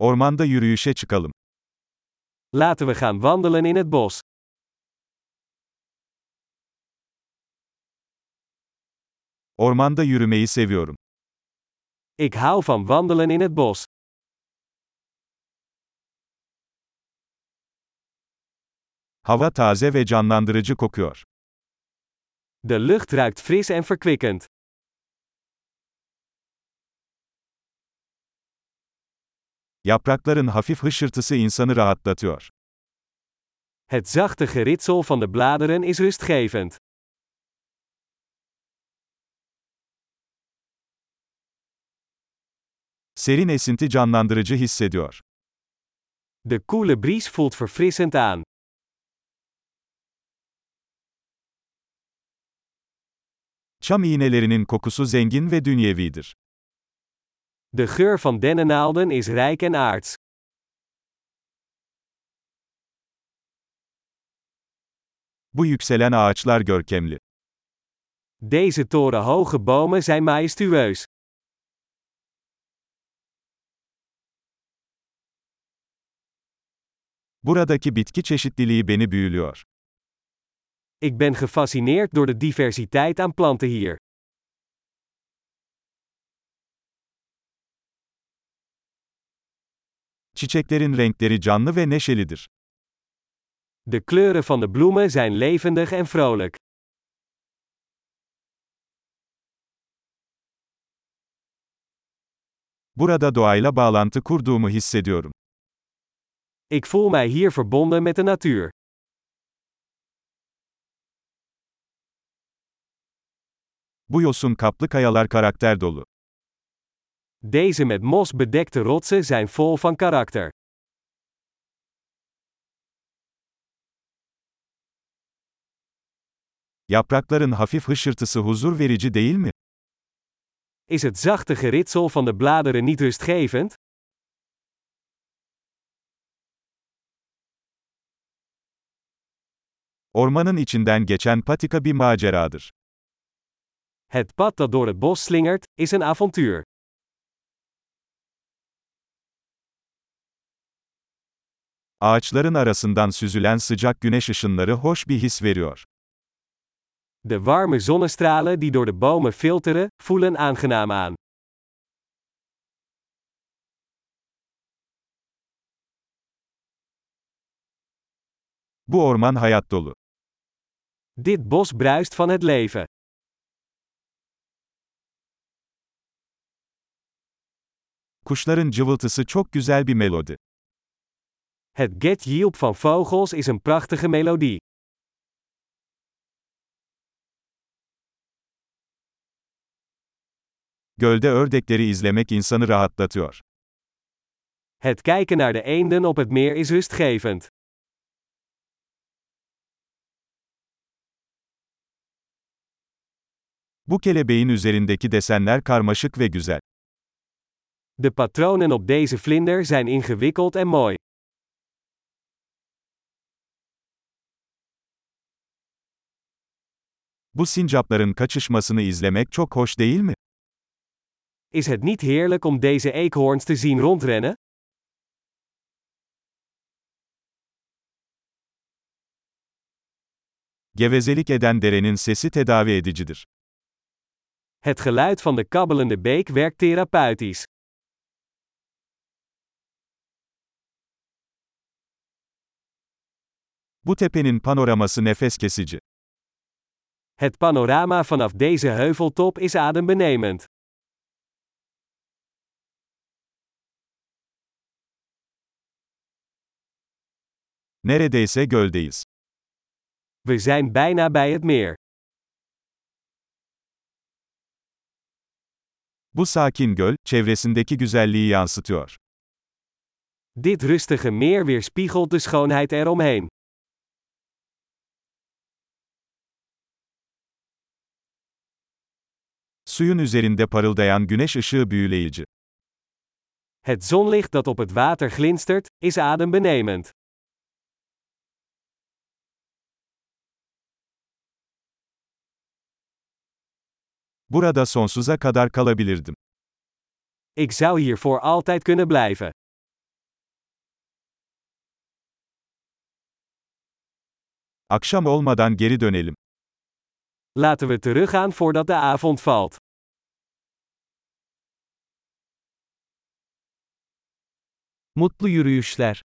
Ormanda yürüyüşe çıkalım. Laten we gaan wandelen in het bos. Ormanda yürümeyi seviyorum. Ik hou van wandelen in het bos. Hava taze ve canlandırıcı kokuyor. De lucht ruikt fris en verkwikkend. Yaprakların hafif hışırtısı insanı rahatlatıyor. Het zachte geritsel van de bladeren is rustgevend. Serin esinti canlandırıcı hissediyor. De koele bries voelt verfrissend aan. Çam iğnelerinin kokusu zengin ve dünyevidir. De geur van dennennaalden is rijk en aards. Bu yükselen ağaçlar görkemli. Deze torenhoge bomen zijn majestueus. Buradaki bitki çeşitliliği beni büyülüyor. Ik ben gefascineerd door de diversiteit aan planten hier. Çiçeklerin renkleri canlı ve neşelidir. De kleuren van de bloemen zijn levendig en vrolijk. Burada doğayla bağlantı kurduğumu hissediyorum. Ik voel mij hier verbonden met de natuur. Bu yosun kaplı kayalar karakter dolu. Deze met mos bedekte rotsen zijn vol van karakter. Yaprakların hafif hışırtısı huzur verici değil mi? Is het zachte geritsel van de bladeren niet rustgevend? Ormanın içinden geçen patika bir maceradır. Het pad dat door het bos slingert, is een avontuur. Ağaçların arasından süzülen sıcak güneş ışınları hoş bir his veriyor. De warme zonnestralen die door de bomen filteren, voelen aangenaam aan. Bu orman hayat dolu. Dit bos bruist van het leven. Kuşların cıvıltısı çok güzel bir melodi. Het getjilp van vogels is een prachtige melodie. Gölde ördekleri izlemek insanı rahatlatıyor. Het kijken naar de eenden op het meer is rustgevend. Bu kelebeğin üzerindeki desenler karmaşık ve güzel. De patronen op deze vlinder zijn ingewikkeld en mooi. Bu sincapların kaçışmasını izlemek çok hoş değil mi? Is het niet heerlijk om deze eekhoorns te zien rondrennen? Gevezelik eden derenin sesi tedavi edicidir. Het geluid van de kabbelende beek werkt therapeutisch. Bu tepenin panoraması nefes kesici. Het panorama vanaf deze heuveltop is adembenemend. Neredeyse göldeyiz. We zijn bijna bij het meer. Bu sakin göl, çevresindeki güzelliği yansıtıyor. Dit rustige meer weerspiegelt de schoonheid eromheen. suyun üzerinde parıldayan güneş ışığı büyüleyici. Het zonlicht dat op het water glinstert, is adembenemend. Burada sonsuza kadar kalabilirdim. Ik zou hier voor altijd kunnen blijven. Akşam olmadan geri dönelim. Laten we teruggaan voordat de avond valt. Mutlu yürüyüşler.